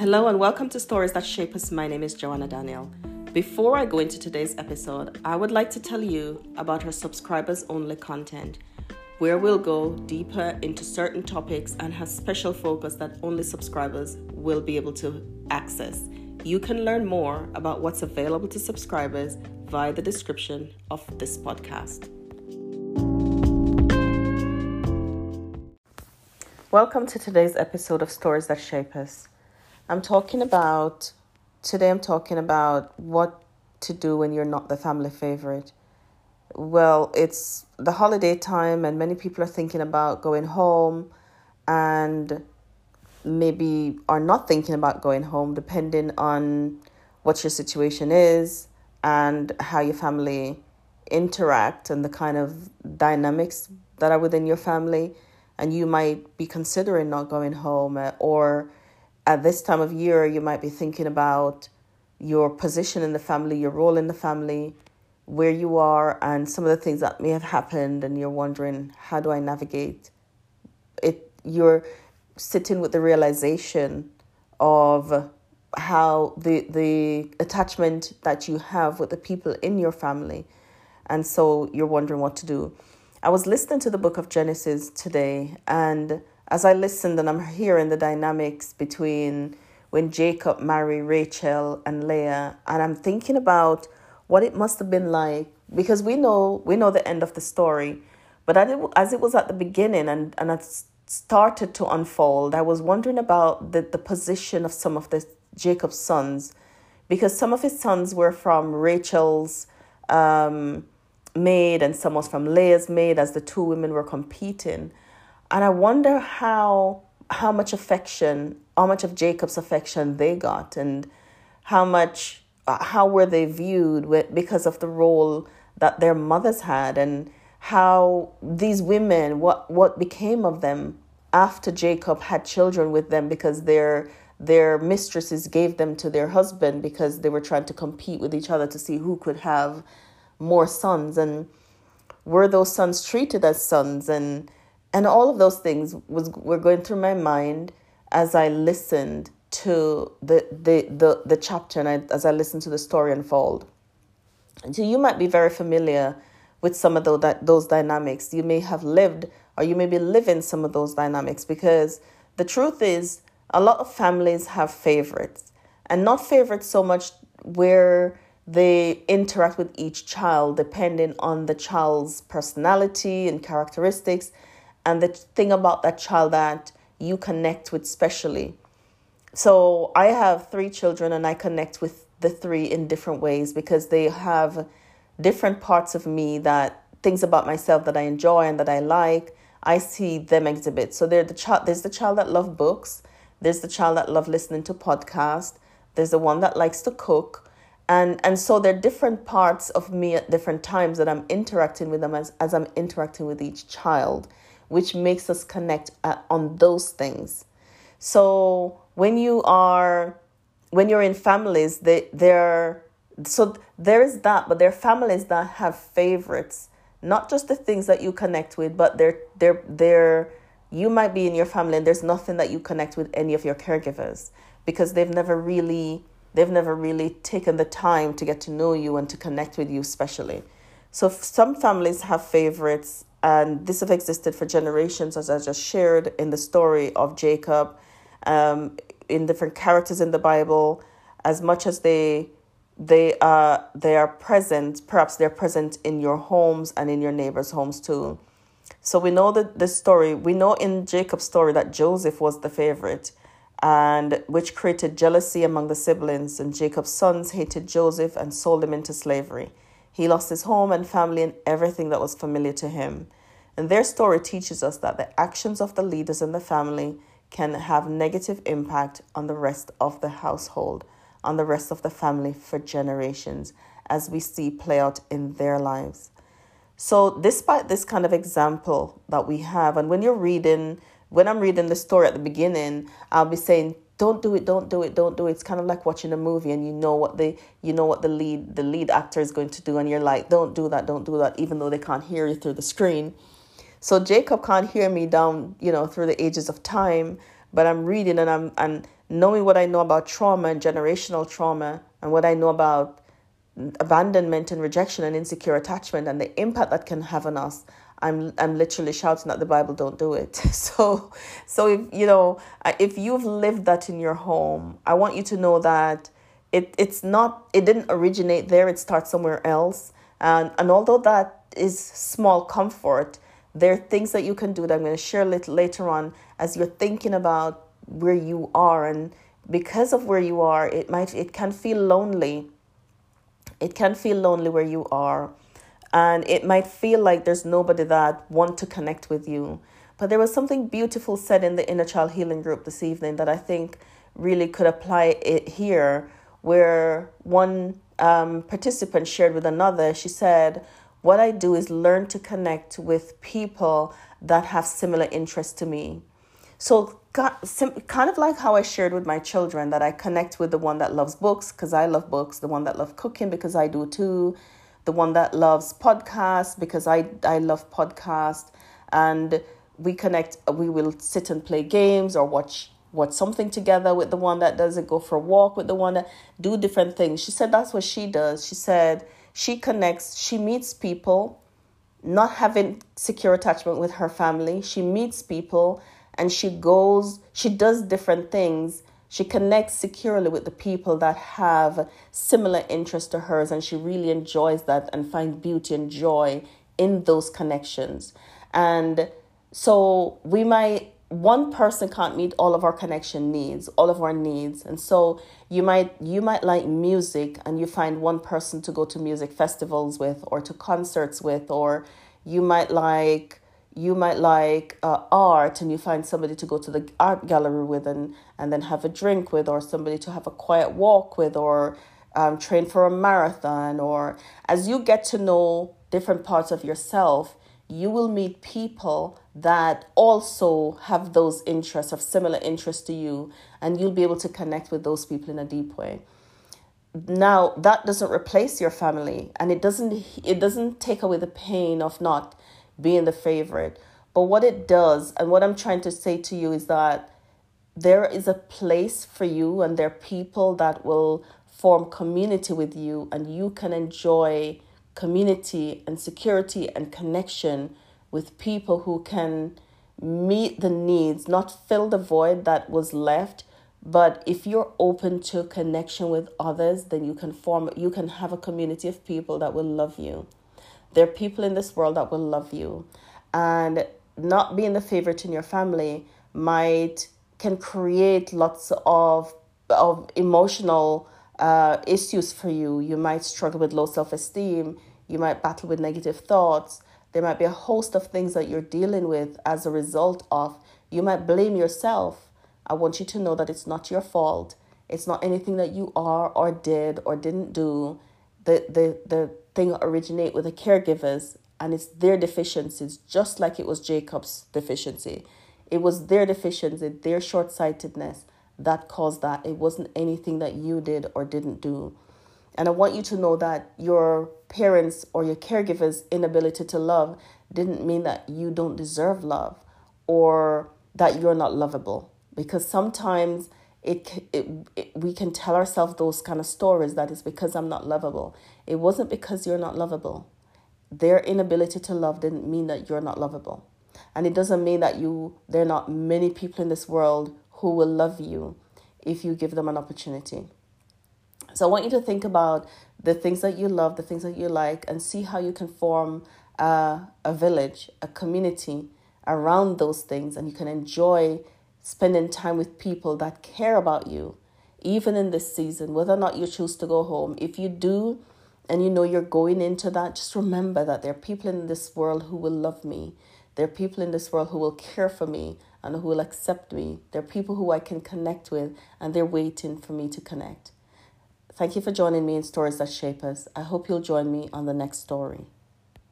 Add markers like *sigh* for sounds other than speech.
Hello and welcome to Stories That Shape Us. My name is Joanna Daniel. Before I go into today's episode, I would like to tell you about our subscribers only content, where we'll go deeper into certain topics and have special focus that only subscribers will be able to access. You can learn more about what's available to subscribers via the description of this podcast. Welcome to today's episode of Stories That Shape Us. I'm talking about, today I'm talking about what to do when you're not the family favorite. Well, it's the holiday time, and many people are thinking about going home and maybe are not thinking about going home, depending on what your situation is and how your family interact and the kind of dynamics that are within your family. And you might be considering not going home, uh, or at this time of year, you might be thinking about your position in the family, your role in the family, where you are, and some of the things that may have happened, and you're wondering, how do I navigate it? You're sitting with the realization of how the the attachment that you have with the people in your family and so you're wondering what to do i was listening to the book of genesis today and as I listened and I'm hearing the dynamics between when Jacob married Rachel and Leah, and I'm thinking about what it must have been like because we know we know the end of the story, but as it was at the beginning and and it started to unfold, I was wondering about the the position of some of the Jacob's sons, because some of his sons were from Rachel's um, maid and some was from Leah's maid as the two women were competing. And I wonder how how much affection, how much of Jacob's affection they got, and how much uh, how were they viewed with, because of the role that their mothers had, and how these women what what became of them after Jacob had children with them because their their mistresses gave them to their husband because they were trying to compete with each other to see who could have more sons. And were those sons treated as sons? And and all of those things was were going through my mind as I listened to the the the, the chapter and I, as I listened to the story unfold. And so you might be very familiar with some of those those dynamics. You may have lived or you may be living some of those dynamics because the truth is a lot of families have favorites and not favorites so much where they interact with each child depending on the child's personality and characteristics and the thing about that child that you connect with specially. So I have three children and I connect with the three in different ways because they have different parts of me that things about myself that I enjoy and that I like. I see them exhibit. So they're the child there's the child that love books, there's the child that love listening to podcasts, there's the one that likes to cook. And and so there are different parts of me at different times that I'm interacting with them as, as I'm interacting with each child which makes us connect uh, on those things. So when you are when you're in families, they they're so there is that, but there are families that have favorites, not just the things that you connect with, but they're they're they're you might be in your family and there's nothing that you connect with any of your caregivers because they've never really they've never really taken the time to get to know you and to connect with you especially. So some families have favorites and this have existed for generations, as I just shared in the story of Jacob, um, in different characters in the Bible, as much as they they are they are present, perhaps they're present in your homes and in your neighbors' homes too. So we know that the story, we know in Jacob's story that Joseph was the favorite, and which created jealousy among the siblings, and Jacob's sons hated Joseph and sold him into slavery. He lost his home and family and everything that was familiar to him. And their story teaches us that the actions of the leaders in the family can have negative impact on the rest of the household, on the rest of the family for generations, as we see play out in their lives. So, despite this kind of example that we have, and when you're reading, when I'm reading the story at the beginning, I'll be saying, don't do it don't do it don't do it. It's kind of like watching a movie and you know what the you know what the lead the lead actor is going to do and you're like don't do that don't do that even though they can't hear you through the screen. So jacob can't hear me down you know through the ages of time but i'm reading and i'm and knowing what I know about trauma and generational trauma and what I know about abandonment and rejection and insecure attachment and the impact that can have on us, I'm I'm literally shouting that the Bible don't do it. *laughs* So so if you know if you've lived that in your home, I want you to know that it it's not it didn't originate there. It starts somewhere else. And and although that is small comfort, there are things that you can do that I'm going to share little later on as you're thinking about where you are and because of where you are, it might it can feel lonely. It can feel lonely where you are and it might feel like there's nobody that want to connect with you. But there was something beautiful said in the inner child healing group this evening that i think really could apply it here where one um, participant shared with another. She said what i do is learn to connect with people that have similar interests to me. So kind of like how i shared with my children that i connect with the one that loves books because i love books the one that loves cooking because i do too the one that loves podcasts because I, I love podcasts. And we connect we will sit and play games or watch watch something together with the one that doesn't go for a walk with the one that do different things. She said that's what she does. She said she connects she meets people not having secure attachment with her family. She meets people and she goes she does different things she connects securely with the people that have similar interests to hers, and she really enjoys that and finds beauty and joy in those connections. And so we might one person can't meet all of our connection needs all of our needs and so you might you might like music and you find one person to go to music festivals with or to concerts with or you might like you might like uh, art and you find somebody to go to the art gallery with and, and then have a drink with or somebody to have a quiet walk with or um, train for a marathon or as you get to know different parts of yourself you will meet people that also have those interests of similar interests to you and you'll be able to connect with those people in a deep way. Now that doesn't replace your family and it doesn't it doesn't take away the pain of not being the favorite. But what it does, and what I'm trying to say to you is that there is a place for you, and there are people that will form community with you, and you can enjoy community and security and connection with people who can meet the needs, not fill the void that was left. But if you're open to connection with others, then you can form, you can have a community of people that will love you. There are people in this world that will love you. And not being the favorite in your family might can create lots of of emotional uh, issues for you. You might struggle with low self esteem. You might battle with negative thoughts. There might be a host of things that you're dealing with as a result of. You might blame yourself. I want you to know that it's not your fault. It's not anything that you are or did or didn't do. The the the thing originate with the caregivers and it's their deficiencies, just like it was Jacob's deficiency. It was their deficiency, their short sightedness that caused that. It wasn't anything that you did or didn't do. And I want you to know that your parents or your caregivers' inability to love didn't mean that you don't deserve love or that you're not lovable. Because sometimes it, it, it, we can tell ourselves those kind of stories that is because I'm not lovable. It wasn't because you're not lovable. Their inability to love didn't mean that you're not lovable. And it doesn't mean that you there are not many people in this world who will love you if you give them an opportunity. So I want you to think about the things that you love, the things that you like, and see how you can form a, a village, a community around those things, and you can enjoy spending time with people that care about you, even in this season, whether or not you choose to go home. If you do, and you know you're going into that, just remember that there are people in this world who will love me. There are people in this world who will care for me and who will accept me. There are people who I can connect with, and they're waiting for me to connect. Thank you for joining me in Stories That Shape Us. I hope you'll join me on the next story.